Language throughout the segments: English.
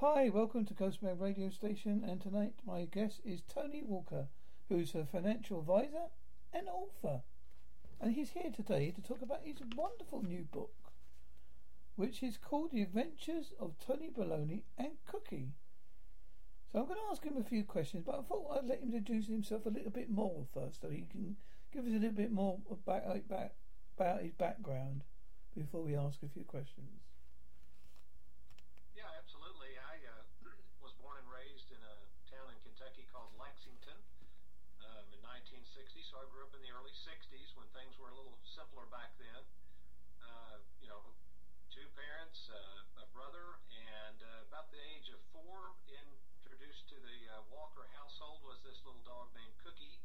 Hi, welcome to Ghostman Radio Station, and tonight my guest is Tony Walker, who's a financial advisor and author. And he's here today to talk about his wonderful new book, which is called The Adventures of Tony Balony and Cookie. So I'm going to ask him a few questions, but I thought I'd let him introduce himself a little bit more first, so he can give us a little bit more about, about, about his background before we ask a few questions. Yeah, absolutely. I uh, was born and raised in a town in Kentucky called Lexington um, in 1960. So I grew up in the early 60s when things were a little simpler back then. Uh, you know, two parents, uh, a brother, and uh, about the age of four, introduced to the uh, Walker household was this little dog named Cookie.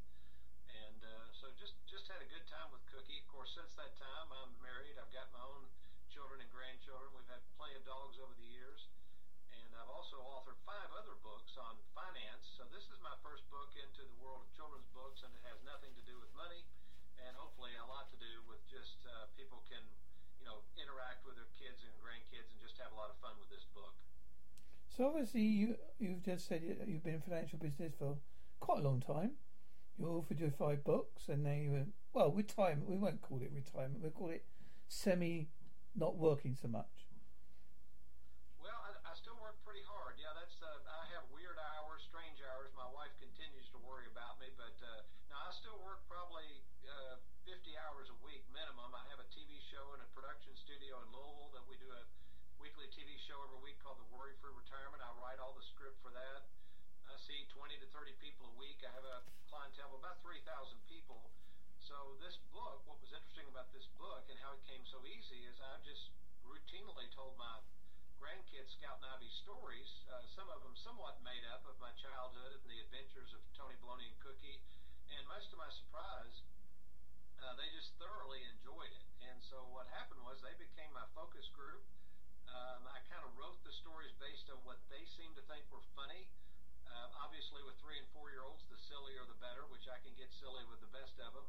And uh, so just just had a good time with Cookie. Of course, since that time, I'm married. I've got my own children and grandchildren. We've had plenty of dogs over the years. And I've also authored five other books on finance. So this is my first book into the world of children's books, and it has nothing to do with money, and hopefully a lot to do with just uh, people can, you know, interact with their kids and grandkids and just have a lot of fun with this book. So obviously you you've just said you- you've been in financial business for quite a long time. You authored your five books, and then you went well retirement. We won't call it retirement. We'll call it semi not working so much. Well, I, I still work pretty hard. Yeah, that's uh, I have weird hours, strange hours. My wife continues to worry about me, but uh, now I still work probably uh, 50 hours a week minimum. I have a TV show and a production studio in Louisville that we do a weekly TV show every week called The Worry Free Retirement. I write all the script for that. See 20 to 30 people a week. I have a clientele of about 3,000 people. So this book, what was interesting about this book and how it came so easy is I just routinely told my grandkids Scout and stories, uh, some of them somewhat made up of my childhood and the adventures of Tony Balony and Cookie. And much to my surprise, uh, they just thoroughly enjoyed it. And so what happened was they became my focus group. Um, I kind of wrote the stories based on what they seemed to think were funny. Uh, obviously, with three and four year olds, the sillier the better, which I can get silly with the best of them.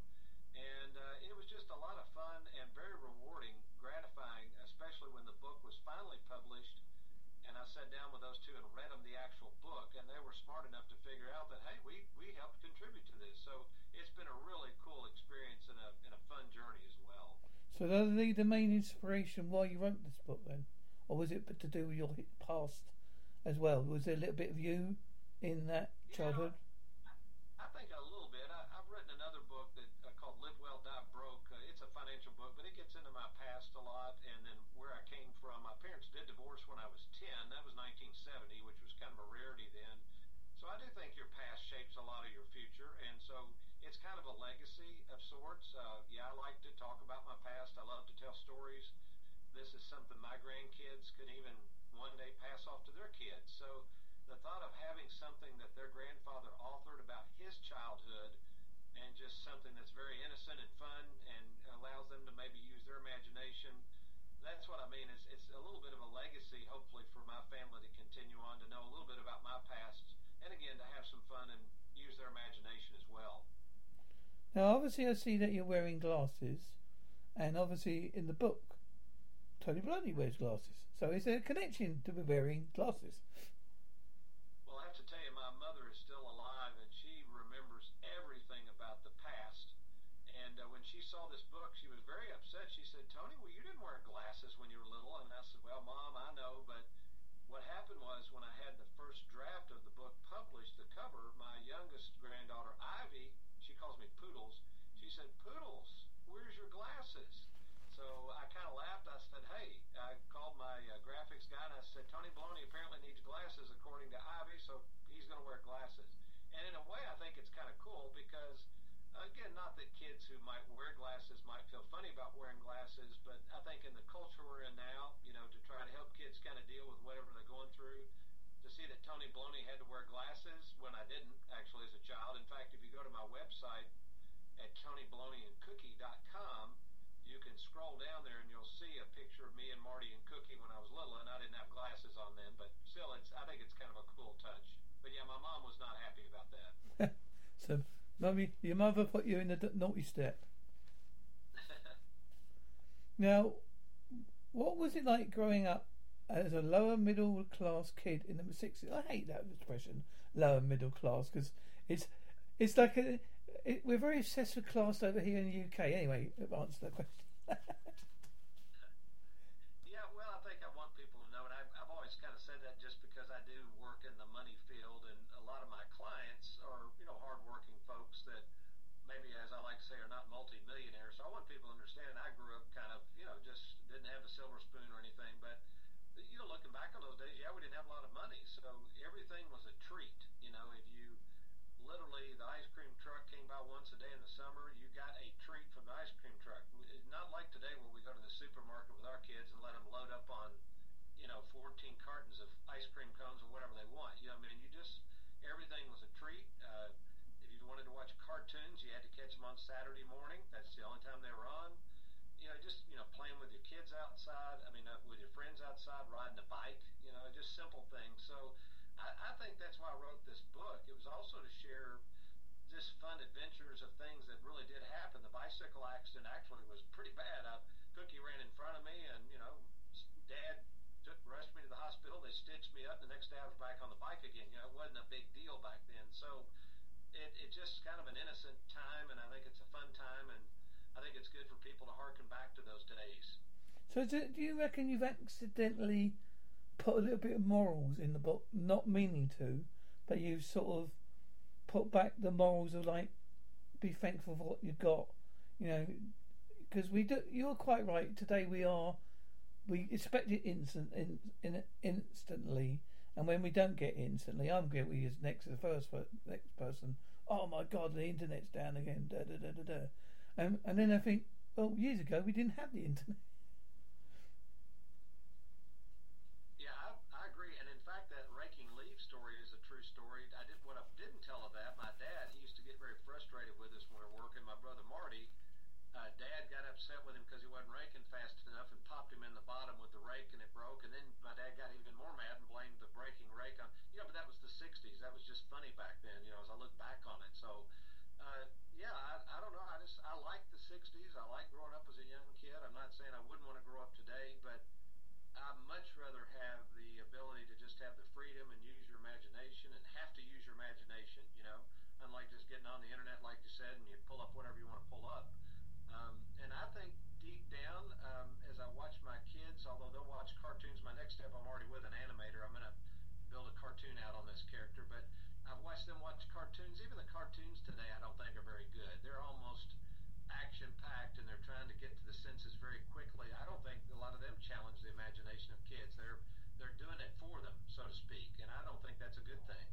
And uh, it was just a lot of fun and very rewarding, gratifying, especially when the book was finally published. And I sat down with those two and read them the actual book, and they were smart enough to figure out that hey, we we helped contribute to this. So it's been a really cool experience and a and a fun journey as well. So that was the, the main inspiration why you wrote this book then, or was it to do with your past as well? Was there a little bit of you in that childhood? I think a little bit. I, I've written another book that uh, called Live Well, Die Broke. Uh, it's a financial book, but it gets into my past a lot and then where I came from. My parents did divorce when I was 10. That was 1970, which was kind of a rarity then. So I do think your past shapes a lot of your future, and so it's kind of a legacy of sorts. Uh, yeah, I like to talk about my past. I love to tell stories. This is something my grandkids could even one day pass off to their kids. So the thought of having something that their grandfather authored about his childhood and just something that's very innocent and fun and allows them to maybe use their imagination. That's what I mean. It's, it's a little bit of a legacy, hopefully, for my family to continue on to know a little bit about my past and again to have some fun and use their imagination as well. Now, obviously, I see that you're wearing glasses, and obviously, in the book, Tony Balony wears glasses. So, is there a connection to wearing glasses? Well, I have to tell you, my mother is still alive, and she remembers everything about the past. And uh, when she saw this book, she was very upset. She said, "Tony, well, you didn't wear glasses when you were little." And I said, "Well, Mom, I know, but what happened was when I had youngest granddaughter, Ivy, she calls me Poodles. She said, Poodles, where's your glasses? So I kind of laughed. I said, hey, I called my uh, graphics guy and I said, Tony Balony apparently needs glasses according to Ivy, so he's going to wear glasses. And in a way, I think it's kind of cool because, again, not that kids who might wear glasses might feel funny about wearing glasses, but I think in the culture we're in now, you know, to try to help kids kind of deal with whatever they're going through, to see that Tony Balony had to wear glasses when I didn't actually as a child. In fact, if you go to my website at TonyBalonyandCookie.com, you can scroll down there and you'll see a picture of me and Marty and Cookie when I was little, and I didn't have glasses on then, but still, it's I think it's kind of a cool touch. But yeah, my mom was not happy about that. so, mummy, your mother put you in the naughty step. now, what was it like growing up as a lower middle class kid in the 60s? I hate that expression, lower middle class, because it's it's like a, it, we're very obsessed with class over here in the UK. Anyway, answer that question. Yeah, well, I think I want people to know, and I've, I've always kind of said that just because I do work in the money field, and a lot of my clients are, you know, hardworking folks that maybe, as I like to say, are not multimillionaires. So I want people to understand I grew up kind of, you know, just didn't have a silver spoon or anything, but you know, looking back on those days, yeah, we didn't have a lot of money, so everything was a treat. You know, if you literally the ice cream truck came by once a day in the summer, you got a treat from the ice cream truck. It's not like today where go to the supermarket with our kids and let them load up on, you know, 14 cartons of ice cream cones or whatever they want. You know, I mean, you just everything was a treat. Uh, if you wanted to watch cartoons, you had to catch them on Saturday morning. That's the only time they were on. You know, just you know, playing with your kids outside. I mean, uh, with your friends outside, riding a bike. You know, just simple things. So, I, I think that's why I wrote this book. It was also to share just fun adventures of things that really did happen. The bicycle accident actually was pretty bad. I, Cookie ran in front of me, and you know, Dad took rushed me to the hospital. They stitched me up. The next day, I was back on the bike again. You know, it wasn't a big deal back then. So, it it just kind of an innocent time, and I think it's a fun time, and I think it's good for people to harken back to those days. So, do, do you reckon you've accidentally put a little bit of morals in the book, not meaning to, but you've sort of put back the morals of like, be thankful for what you got, you know, because we do. You're quite right. Today we are, we expect it instant, in, in, instantly, and when we don't get instantly, I'm guilty as next to the first next person. Oh my God, the internet's down again. Da da da da da. And and then I think, well, years ago we didn't have the internet. Yeah, I, I agree. And in fact, that raking leaves story is a true story. I did what I didn't tell of that. My dad, he used to get very frustrated with us when we were working. My brother Marty, uh, Dad got upset with him because he wasn't raking fast enough and popped him in the bottom with the rake, and it broke. And then my dad got even more mad and blamed the breaking rake on. You know, but that was the '60s. That was just funny back then. You know, as I look back on it. So, uh, yeah, I, I don't know. I just I like the '60s. I like growing up as a young kid. I'm not saying I wouldn't want to grow up today, but I'd much rather have the ability to just have the freedom and use your imagination and have to use your imagination, you know, unlike just getting on the internet, like you said, and you pull up whatever you want to pull up. I think deep down, um, as I watch my kids, although they'll watch cartoons, my next step, I'm already with an animator. I'm going to build a cartoon out on this character, but I've watched them watch cartoons. Even the cartoons today, I don't think are very good. They're almost action packed and they're trying to get to the senses very quickly. I don't think a lot of them challenge the imagination of kids. They're they're doing it for them, so to speak, and I don't think that's a good thing.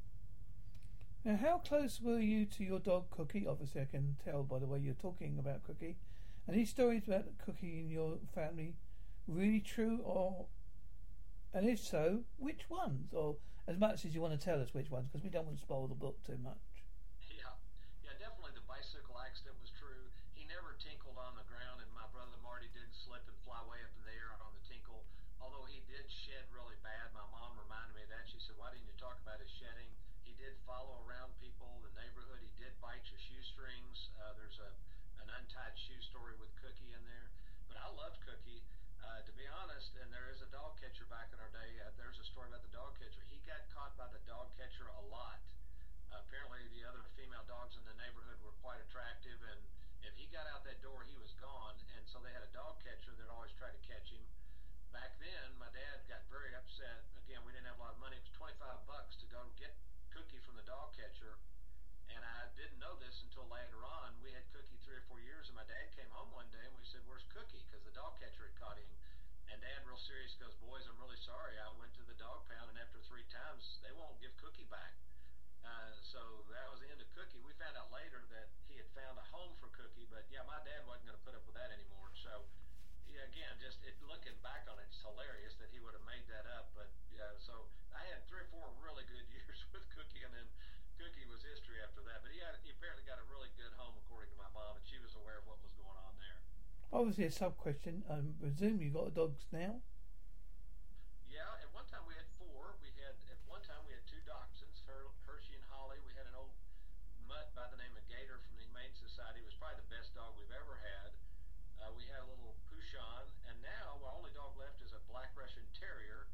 Now, how close were you to your dog Cookie? Obviously, I can tell by the way you're talking about Cookie. And these stories about cooking in your family really true, or and if so, which ones? Or as much as you want to tell us which ones, because we don't want to spoil the book too much. Yeah, yeah, definitely the bicycle accident was true. He never tinkled on the ground, and my brother Marty did slip and fly way up in the air on the tinkle. Although he did shed really bad, my mom reminded me of that. She said, "Why didn't you talk about his shedding?" He did follow around people, the neighborhood. He did bite your shoestrings. Uh, there's a an untied shoe story with Cookie in there. But I loved Cookie. Uh, to be honest, and there is a dog catcher back in our day. Uh, there's a story about the dog catcher. He got caught by the a lot. Apparently, the other female dogs in the neighborhood were quite attractive, and if he got out that door, he was gone. And so they had a dog catcher that always tried to catch him. Back then, my dad got very upset. Again, we didn't have a lot of money. It was 25 bucks to go get Cookie from the dog catcher. And I didn't know this until later on. We had Cookie three or four years, and my dad came home one day and we said, "Where's Cookie?" Because the dog catcher had caught him. And Dad, real serious, goes, "Boys, I'm really sorry. I went to the dog pound, and after three times, they won't give Cookie back." Uh, so that was the end of Cookie. We found out later that he had found a home for Cookie, but yeah, my dad wasn't going to put up with that anymore. So yeah, again, just it, looking back on it, it's hilarious that he would have made that up. But yeah, so I had three or four really good years with Cookie, and then Cookie was history after that. But he had he apparently got a really good home according to my mom, and she was aware of what was going on there. Obviously, a sub question. I presume you've got dogs now. Yeah, at one time we had four. We had at one time we had two dachshunds, Her- Hershey and Holly. We had an old mutt by the name of Gator from the Humane Society. It was probably the best dog we've ever had. Uh, we had a little Pouchon, and now our only dog left is a Black Russian Terrier.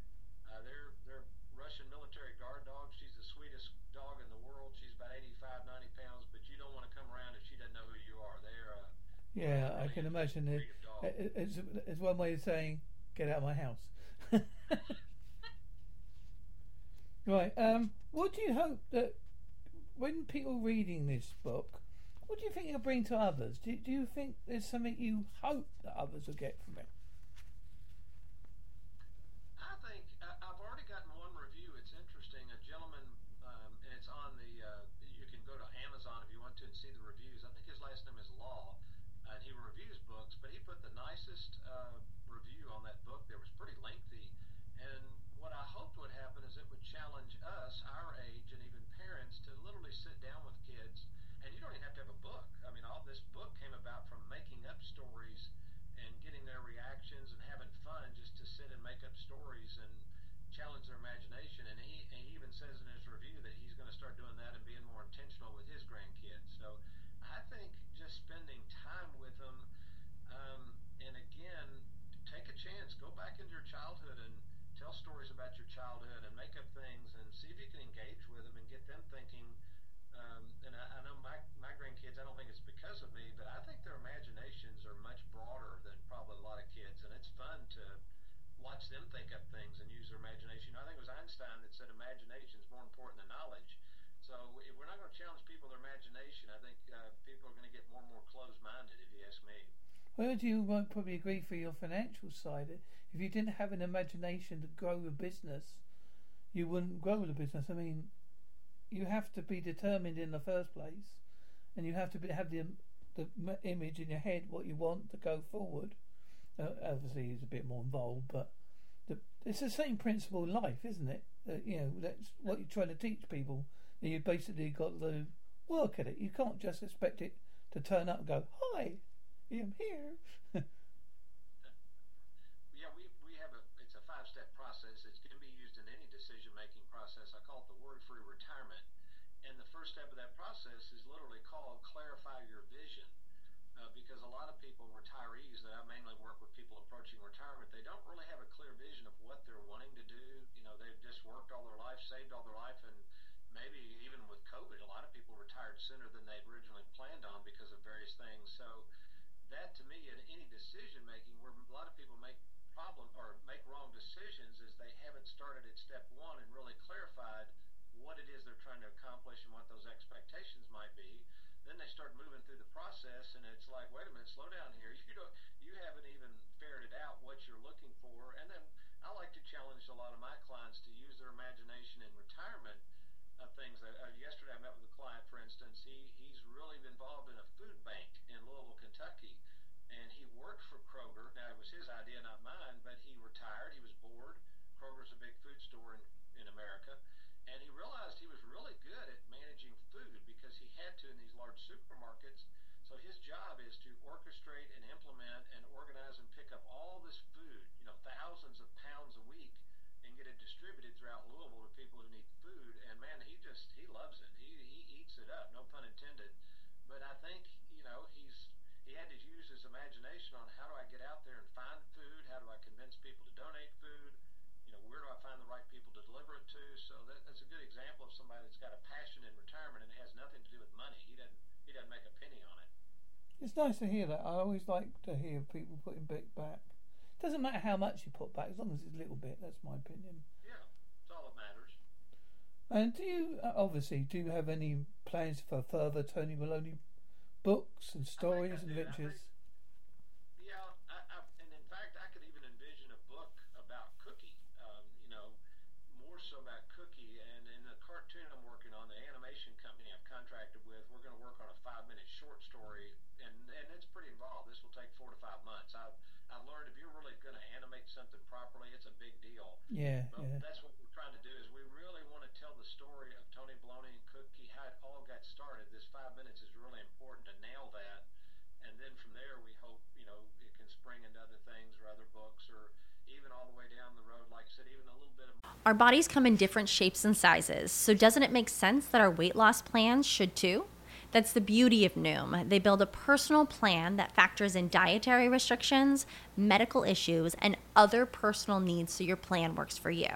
Uh, they're they're Russian military guard dogs. She's the sweetest dog in the world. She's about 85, 90 pounds, but you don't want to come around if she doesn't know who you are. They're uh, Yeah, I can imagine it. breed of dog. it- It's, it's one way of saying, "Get out of my house." right. Um. What do you hope that when people reading this book, what do you think it'll bring to others? Do, do you think there's something you hope that others will get from it? I think I, I've already gotten one review. It's interesting. A gentleman, um, and it's on the. Uh, you can go to Amazon if you want to and see the reviews. I think his last name is Law, and he reviews books. But he put the nicest uh, review on that book. That was pretty lengthy, and what I hoped would happen is it would challenge us, our age, and even parents to literally sit down with kids. And you don't even have to have a book. I mean, all this book came about from making up stories and getting their reactions and having fun just to sit and make up stories and challenge their imagination. And he, and he even says in his review that he's going to start doing that and being more intentional with his grandkids. So I think just spending time with them, um, and again, take a chance, go back into your childhood and tell stories about your childhood and make up things and see if you can engage with them and get them thinking. Um, and I, I know my, my grandkids, I don't think it's because of me, but I think their imaginations are much broader than probably a lot of kids. And it's fun to watch them think up things and use their imagination. I think it was Einstein that said imagination is more important than knowledge. So if we're not going to challenge people their imagination, I think uh, people are going to get more and more closed-minded, if you ask me. Well, you won't probably agree for your financial side. If you didn't have an imagination to grow a business, you wouldn't grow the business. I mean, you have to be determined in the first place, and you have to be, have the the image in your head what you want to go forward. Uh, obviously, it's a bit more involved, but the, it's the same principle in life, isn't it? Uh, you know, that's what you're trying to teach people. And you basically got to work at it. You can't just expect it to turn up and go, "Hi, I'm here." Yeah, we, we have a, it's a five-step process. It can be used in any decision-making process. I call it the worry-free retirement. And the first step of that process is literally called clarify your vision. Uh, because a lot of people, retirees that I mainly work with people approaching retirement, they don't really have a clear vision of what they're wanting to do. You know, they've just worked all their life, saved all their life, and maybe even with COVID, a lot retired sooner than they'd originally planned on because of various things. So that to me in any decision making where a lot of people make problem or make wrong decisions is they haven't started at step one and really clarified what it is they're trying to accomplish and what those expectations might be. Then they start moving through the process and it's like, wait a minute, slow down here. You don't you haven't even ferreted out what you're looking for. And then I like to challenge a lot of my clients to use their imagination in retirement of things. Uh, uh, yesterday I met with a client, for instance. He he's really been involved in a food bank in Louisville, Kentucky, and he worked for Kroger. Now it was his idea, not mine, but he retired. He was bored. Kroger's a big food store in in America, and he realized he was really good at managing food because he had to in these large supermarkets. So his job is to orchestrate and implement and organize and pick up all this food, you know, thousands of pounds a week, and get it distributed throughout Louisville to people who need food. And man, he just he loves it. He it up, no pun intended. But I think you know he's he had to use his imagination on how do I get out there and find food? How do I convince people to donate food? You know, where do I find the right people to deliver it to? So that, that's a good example of somebody that's got a passion in retirement and it has nothing to do with money. He doesn't he doesn't make a penny on it. It's nice to hear that. I always like to hear people putting bit back. Doesn't matter how much you put back, as long as it's a little bit. That's my opinion. Yeah, it's all that matters. And do you obviously do you have any plans for further Tony Balony books and stories and adventures? Yeah, I, I, and in fact, I could even envision a book about Cookie. Um, you know, more so about Cookie. And in the cartoon I'm working on, the animation company I've contracted with, we're going to work on a five-minute short story, and and it's pretty involved. This will take four to five months. I've I've learned if you're really going to animate something properly, it's a big deal. Yeah, But yeah. that's what we're trying to do is we really want to tell the story of Tony Balony and Cookie, how it all got started. This five minutes is really important to nail that, and then from there we hope you know it can spring into other things or other books or even all the way down the road, like I said, even a little bit of. Our bodies come in different shapes and sizes, so doesn't it make sense that our weight loss plans should too? That's the beauty of Noom. They build a personal plan that factors in dietary restrictions, medical issues, and other personal needs so your plan works for you.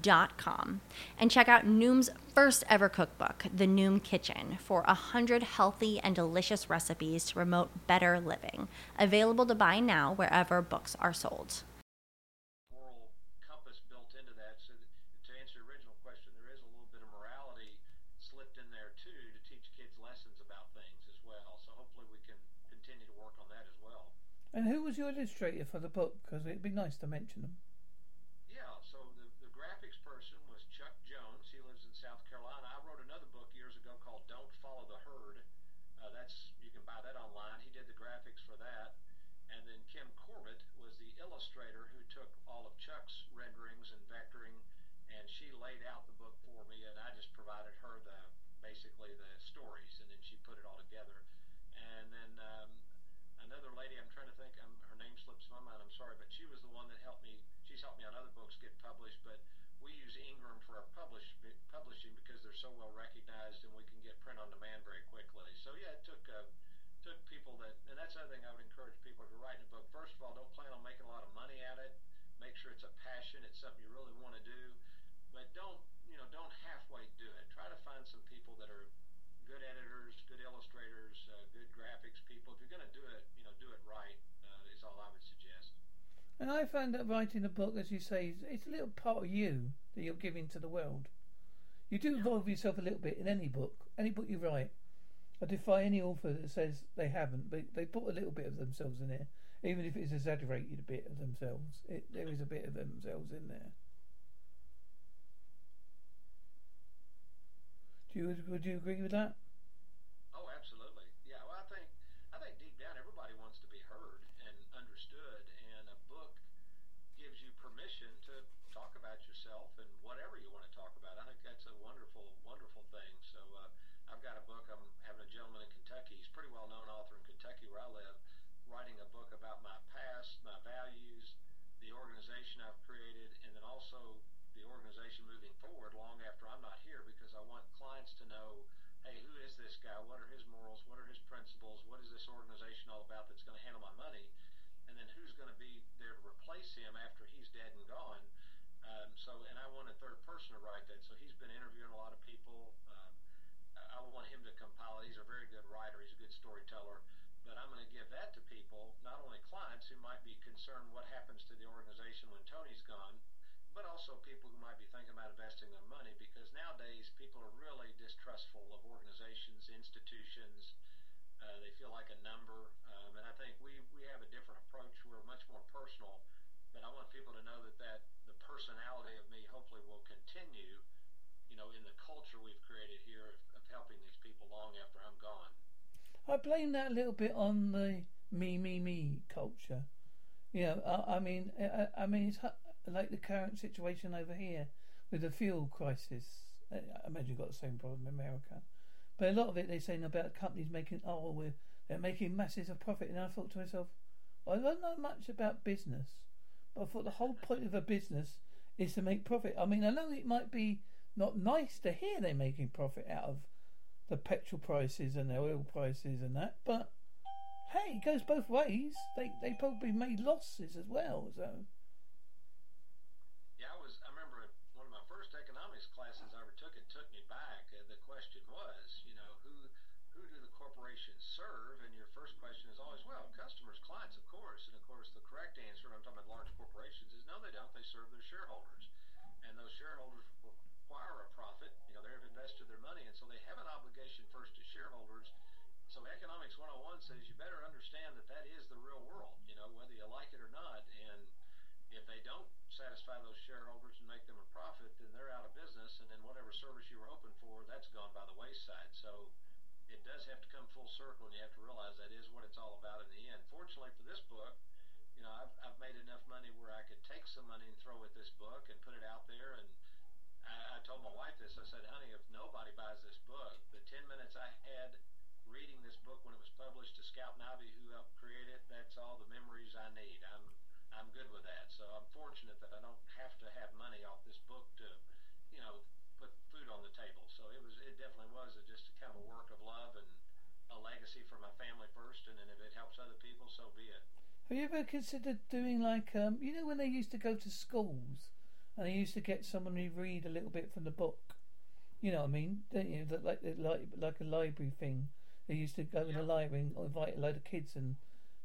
dot com and check out Noom's first ever cookbook, The Noom Kitchen, for a hundred healthy and delicious recipes to promote better living. Available to buy now wherever books are sold. moral compass built into that. So that, to answer your original question, there is a little bit of morality slipped in there too to teach kids lessons about things as well. So hopefully we can continue to work on that as well. And who was your illustrator for the book? Because it'd be nice to mention them. Yeah, so the, the graphics person was Chuck Jones. He lives in South Carolina. I wrote another book years ago called Don't Follow the Herd. Uh, that's you can buy that online. He did the graphics for that. And then Kim Corbett was the illustrator who took all of Chuck's renderings and vectoring, and she laid out the book for me, and I just provided her the basically the stories, and then she put it all together. And then um, another lady, I'm trying to think, um, her name slips my mind. I'm sorry, but she was the one that helped me. She's helped me on other books get published, but we use Ingram for our publish, publishing because they're so well recognized, and we can get print on demand very quickly. So yeah, it took uh, took people that, and that's another thing I would encourage people if you're a book. First of all, don't plan on making a lot of money at it. Make sure it's a passion. It's something you really want to do, but don't you know don't halfway do it. Try to find some people that are good editors, good illustrators, uh, good graphics people. If you're going to do it, you know, do it right. Uh, is all I would suggest. And I found that writing a book, as you say, is- it's a little part of you that you're giving to the world. You do involve yourself a little bit in any book, any book you write. I defy any author that says they haven't, but they put a little bit of themselves in there, even if it's exaggerated a bit of themselves. It, there is a bit of themselves in there. Do you would you agree with that? Oh, absolutely. Yeah. Well, I think I think deep down everybody wants to be heard and understood, and a book gives you permission to talk about yourself and whatever you want to talk about. I think that's a wonderful, wonderful thing. So uh, I've got a book. I'm having a gentleman in Kentucky. He's a pretty well known author in Kentucky where I live, writing a book about my past, my values, the organization I've created, and then also the organization moving forward long after I'm not here because I want clients to know, hey, who is this guy? What are his morals? What are his principles? What is this organization all about that's going to handle my money? And then who's going to be there to replace him after he's dead and gone? Um, so, and I want a third person to write that. So he's been interviewing a lot of people. Um, I want him to compile. He's a very good writer. He's a good storyteller. But I'm going to give that to people, not only clients who might be concerned what happens to the organization when Tony's gone, but also people who might be thinking about investing their money because nowadays people are really distrustful of organizations, institutions. Uh, they feel like a number, um, and I think we we have a different approach. We're much more personal, but I want people to know that that the personality of me hopefully will continue. You know, in the culture we've created here of, of helping these people long after I'm gone. I blame that a little bit on the me, me, me culture. You know, I, I mean, I, I mean, it's like the current situation over here with the fuel crisis. I I imagine you've got the same problem in America. But a lot of it they're saying about companies making, oh, we're, they're making masses of profit. And I thought to myself, I don't know much about business, but I thought the whole point of a business is to make profit. I mean, I know it might be not nice to hear they're making profit out of the petrol prices and the oil prices and that, but hey, it goes both ways. They they probably made losses as well, so. Yeah, I was. I remember one of my first economics classes I ever took. It took me back. Uh, the question was, you know, who who do the corporations serve? And your first question is always, well, customers, clients, of course. And of course, the correct answer, I'm talking about large corporations, is no, they don't. They serve their shareholders, and those shareholders require a profit. You know, they've invested their money, and so they have an obligation first to shareholders. So 101 says you better understand that that is the real world. You know, whether you like it or not, and if they don't satisfy those shareholders and make them a profit, then they're out of business, and then whatever service you were open for, that's gone by the wayside. So it does have to come full circle, and you have to realize that is what it's all about in the end. Fortunately for this book, you know, I've, I've made enough money where I could take some money and throw at this book and put it out there. And I, I told my wife this. I said, honey, if nobody buys this book, the 10 minutes I had reading this book when it was published to Scout Nobby, who helped create it, that's all the memories I need. I'm I'm good with that. So I'm fortunate that I don't have to have money off this book to, you know, put food on the table. So it was it definitely was a, just a kind of a work of love and a legacy for my family first, and then if it helps other people, so be it. Have you ever considered doing like um, you know when they used to go to schools and they used to get someone to read a little bit from the book? You know what I mean? Don't you? Like like like a library thing. They used to go in a library and invite a load of kids and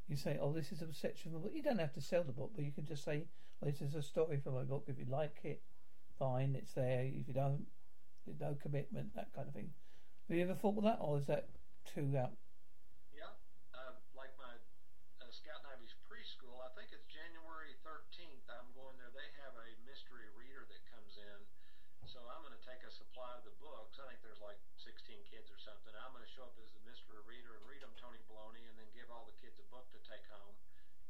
you say, "Oh, this is a section from the book." You don't have to sell the book, but you can just say, well, "This is a story from my book. If you like it, fine, it's there. If you don't, there's no commitment, that kind of thing." Have you ever thought of that, or is that too out? Yeah, uh, like my uh, Scout Navy's preschool. I think it's January 13th. I'm going there. They have a mystery reader that comes in, so I'm going to take a supply of the books. I think there's like 16 kids or something. I'm going to show up as the mystery reader and read them Tony Balony, and then give all the kids a book to take home.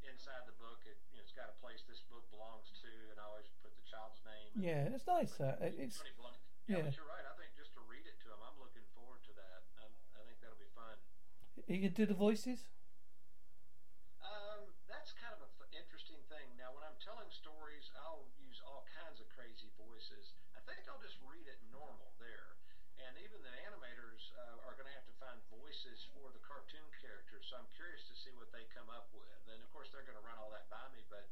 Inside the book, it, you know, it's got a place this book belongs to, and I always put the child's name. Yeah, it's nice. That it's Tony Balony. Yeah, yeah. but you're right. I think just to read it to them, I'm looking forward to that. Um, I think that'll be fun. you can do the voices. Um, that's kind of an interesting thing. Now, when I'm telling stories, I'll use all kinds of crazy voices. I think I'll just read it normal there. And even the animators uh, are going to have to find voices for the cartoon characters. So I'm curious to see what they come up with. And of course, they're going to run all that by me. But,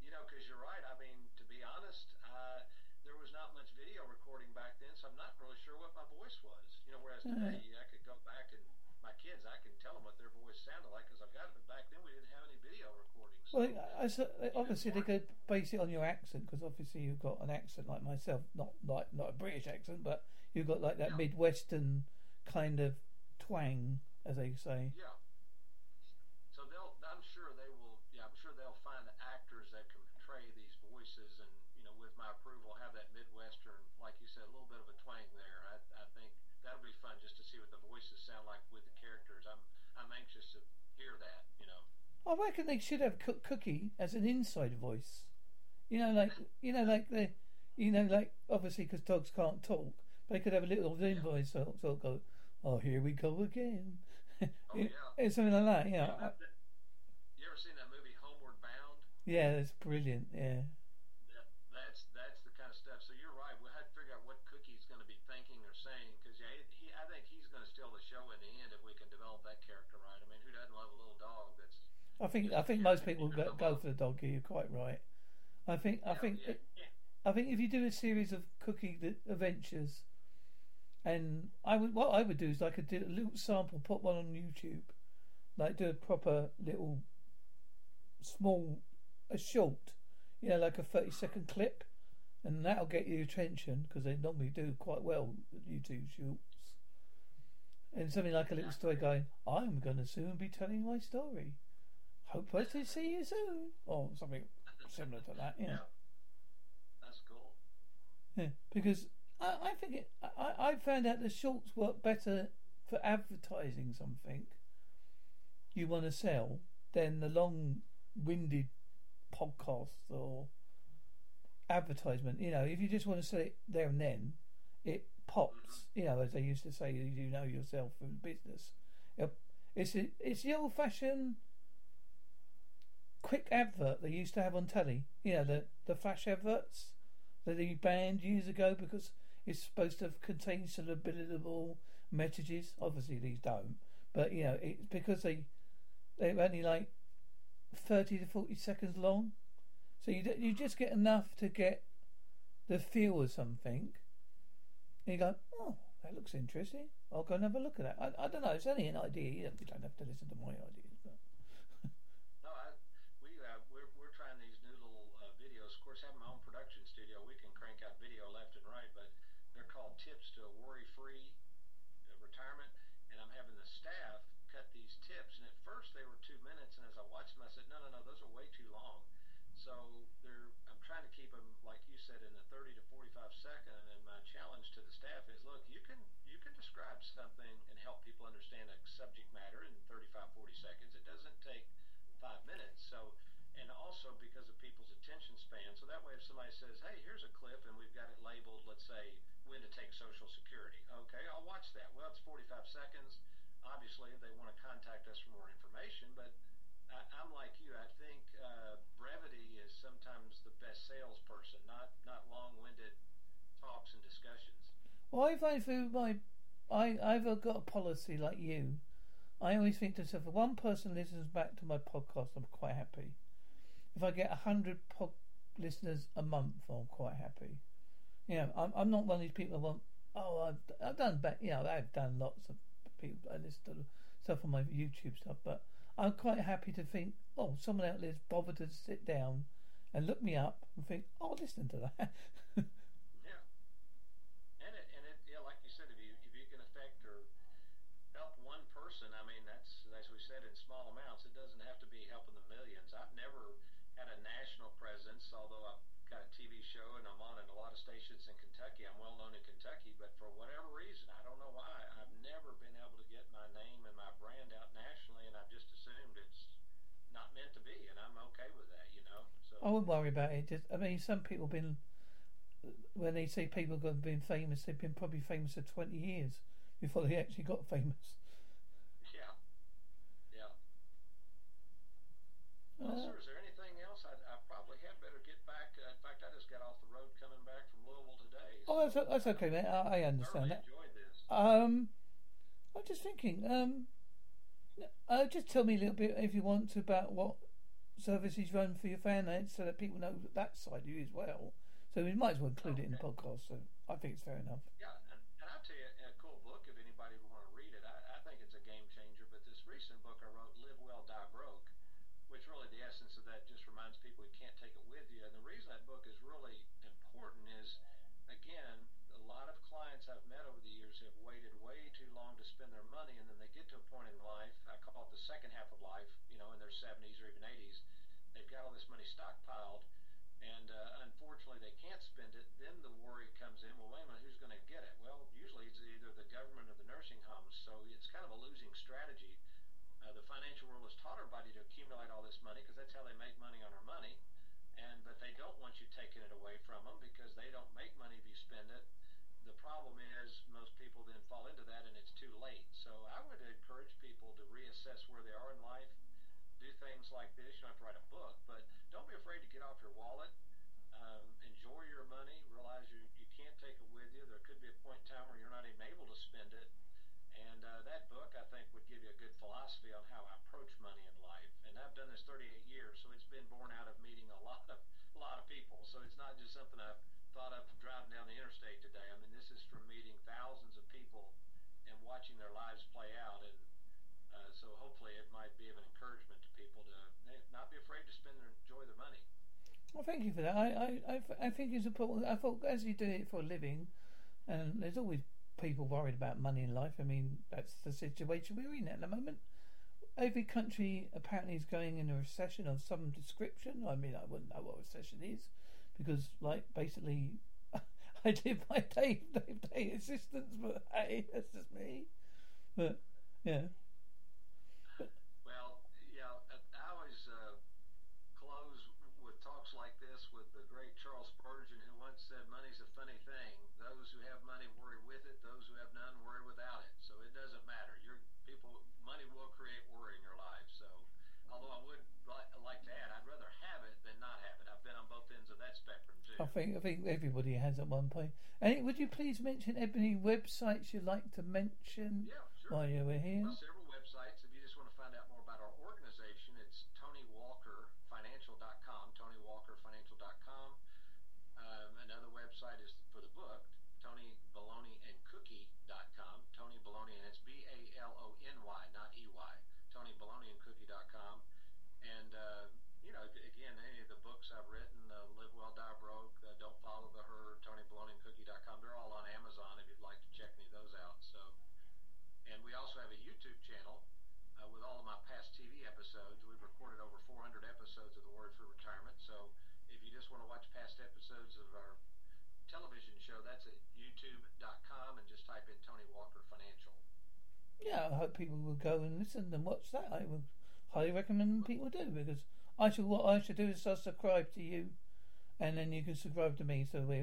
you know, because you're right. I mean, to be honest, uh, there was not much video recording back then, so I'm not really sure what my voice was. You know, whereas today, I could go back and my kids, I can tell them what their voice sounded like because I've got it. But back then, we didn't have any video recordings. So Well, I, I, obviously they could base it on your accent because obviously you've got an accent like myself, not like not a British accent, but you've got like that Yeah. midwestern kind of twang, as they say. Yeah. So they'll. I'm sure they will. Yeah, I'm sure they'll find actors that can portray these voices, and you know, with my approval, have that midwestern, like you said, a little bit of a twang there. I, I think that'll be fun just to see what the voices sound like with the characters. I'm. I'm anxious to hear that. You know. Oh, I reckon they should have Cook Cookie as an inside voice. You know, like you know, like the, you know, like obviously because dogs can't talk, but they could have a little voice, so so it'll go, oh here we go again, Oh yeah. It's something like that. Yeah, Yeah, that- You ever seen that movie Homeward Bound? yeah, that's brilliant. Yeah, That, that's that's the kind of stuff. So you're right. We'll have to figure out what Cookie's going to be thinking or saying because yeah, he, I think he's going to steal the show in the end if we can develop that character right. I mean, who doesn't love a little dog that's I think I think most people go, go for the dog. You're quite right. I think I think yeah, yeah. I think if you do a series of Cookie adventures, and I would what I would do is I could do a little sample, put one on YouTube, like do a proper little small, a short, you know, like a thirty second clip, and that'll get your attention because they normally do quite well YouTube shorts. And something like a little story going, I'm going to soon be telling my story. Hope to see you soon, or something similar to that. Yeah. Yeah. That's cool. Yeah, because I, I think it, I, I found out the shorts work better for advertising something you want to sell than the long winded podcasts or advertisement. You know, if you just want to sell it there and then, it pops. Mm-hmm. You know, as they used to say, you know yourself from business. It- It's a, it's the old fashioned quick advert they used to have on telly. You know, the the flash adverts that they banned years ago because it's supposed to contain subliminal messages. Obviously, these don't. But you know, it's because they they're only like thirty to forty seconds long, so you you just get enough to get the feel of something. And you go, oh, that looks interesting. I'll go and have a look at that. I, I don't know. It's only an idea. You don't, have to listen to my ideas. But No, I, we uh, we're we're trying these new little uh, videos. Of course, having my own production studio, we can crank out video left and right. But they're called tips to a worry-free uh, retirement, and I'm having the staff cut these tips. And at first they were two minutes, and as I watched them, I said, no, no, no, those are way too long. So they're I'm trying to keep them like you said in the 30 to 45 second. And my challenge to the staff is, look, you can you can describe something and help people understand a subject matter in 35 40 seconds. It doesn't take five minutes. So, and also because of people's attention span. So that way, if somebody says, "Hey, here's a clip," and we've got it labeled, let's say, "When to take Social Security," okay, I'll watch that. Well, it's 45 seconds. Obviously, they want to contact us for more information, but I, I'm like you. I think uh, brevity is sometimes the best salesperson, not not long-winded talks and discussions. Well, I find through my, I I've got a policy like you. I always think to myself, if one person listens back to my podcast, I'm quite happy. If I get a hundred pod listeners a month, I'm quite happy. You know, I'm I'm not one of these people that want. Oh, I've I've done back. You know, I've done lots of people. I listen to stuff on my YouTube stuff, but I'm quite happy to think, oh, someone out there's bothered to sit down and look me up and think, oh, listen to that. Yeah. And it, and it, yeah, like you said, if you if you can affect or help one person, I mean, that's as we said in small amounts. It doesn't have to be helping the millions. I've never had a national presence, although I've got a TV show and I'm on in a lot of stations in Kentucky. I'm well known in Kentucky, but for whatever reason, I don't know why, I've never been able to get my name and my brand out nationally, and I've just assumed it's not meant to be, and I'm okay with that, you know. So. I wouldn't worry about it. Just, I mean, some people been when they say people have been famous, they've been probably famous for twenty years before they actually got famous. Yeah. Yeah. Well, Uh, sir, is there anything else? I, I probably had better get back. Uh, in fact, I just got off the road coming back from Louisville today. Oh, that's that's okay, mate. I, I understand thoroughly that. Um, I'm just thinking. Um, uh, just tell me a little bit if you want to about what services you run for your fan ads, so that people know that side of you as well. So we might as well include it in the podcast. So I think it's fair enough. Yeah, and, and I'll tell you a cool book if anybody would want to read it. I, I think it's a game changer. But this recent book I wrote, Live Well, Die Broke, which really the essence of that just reminds people you can't take it with you. And the reason that book is really important is, again, a lot of clients I've met over the years have waited way too long to spend their money, and then they get to a point in life. I call it the second half of life. You know, in their 70s or even 80s, they've got all this money stockpiled and uh, unfortunately they can't spend it. Then the worry comes in. Well, wait a minute, who's going to get it? Well, usually it's either the government or the nursing homes. So it's kind of a losing strategy. Uh, the financial world has taught everybody to accumulate all this money because that's how they make money on our money. And but they don't want you taking it away from them because they don't make money if you spend it. Problem is most people then fall into that and it's too late. So I would encourage people to reassess where they are in life do things like this. You don't have to write a book, but don't be afraid to get off your wallet. Um, enjoy your money. Realize you, you can't take it with you. There could be a point in time where you're not even able to spend it. And uh, that book, I think, would give you a good philosophy on how I approach money in life. And I've done this 38 years, so it's been born out of meeting a lot of a lot of people. So it's not just something I've thought of driving down the interstate today. I mean, this is from meeting thousands of people and watching their lives play out. And uh, so hopefully it might be of an encouragement to people to not be afraid to spend and enjoy their money. Well, thank you for that. I, I, I, I think it's important. I thought as you do it for a living, and there's always people worried about money in life. I mean, that's the situation we're in at the moment. Every country apparently is going in a recession of some description. I mean, I wouldn't know what recession is because, like, basically, I live my day day day existence. But hey, that's just me. But yeah, Well, yeah, I I always uh, close with talks like this with the great Charles Spurgeon, who once said, "Money's a funny thing. Those who have money worry with it; those who have none worry without it. So it doesn't matter. Your people, money will create worry in your life. So, although I would li- like to add, I'd rather have it than not have it. I've been on both ends of that spectrum too. oh, I think I think everybody has at one point. And would you please mention any websites you'd like to mention Yeah, sure. while you were here? Well, several websites. If you just want to find out more about our organization, it's TonyWalkerFinancial.com. TonyWalkerFinancial.com. Um, another website is for the book, TonyBalonyandCookie.com. Tony Balony, and it's B A L O N Y, not E Y. TonyBalonyandCookie.com. And uh, you know, again, any of the books I've written, uh, Live Well, Die Broke, uh, Don't Follow the Herd, TonyBalonyandCookie.com. They're all on Amazon if you'd like to check any of those out. So. And we also have a YouTube channel uh, with all of my past TV episodes. We've recorded over 400 episodes of The Word for Retirement. So if you just want to watch past episodes of our television show, that's at youtube.com and just type in Tony Walker Financial. Yeah, I hope people will go and listen and watch that. I would highly recommend people do because I should what I should do is I subscribe to you, and then you can subscribe to me, so we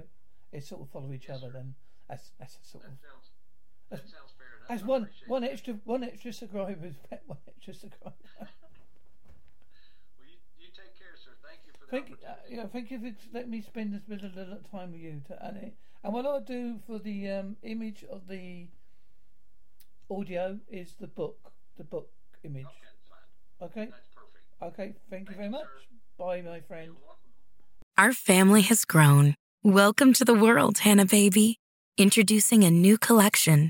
it sort of follow each Yes, other. sir. Then that's that's sort That of sounds, that sounds. That's one one extra one extra subscriber one extra subscriber. Well, you, you take care, sir. Thank you for the Thank you, uh, opportunity. yeah, thank you for letting me spend this bit of little time with you to and. And what I'll do for the um, image of the audio is the book, the book image. Okay, fine. Okay, That's perfect. okay. Thank you very you, much. sir. Bye, my friend. Our family has grown. Welcome to the world, Hanna baby. Introducing a new collection,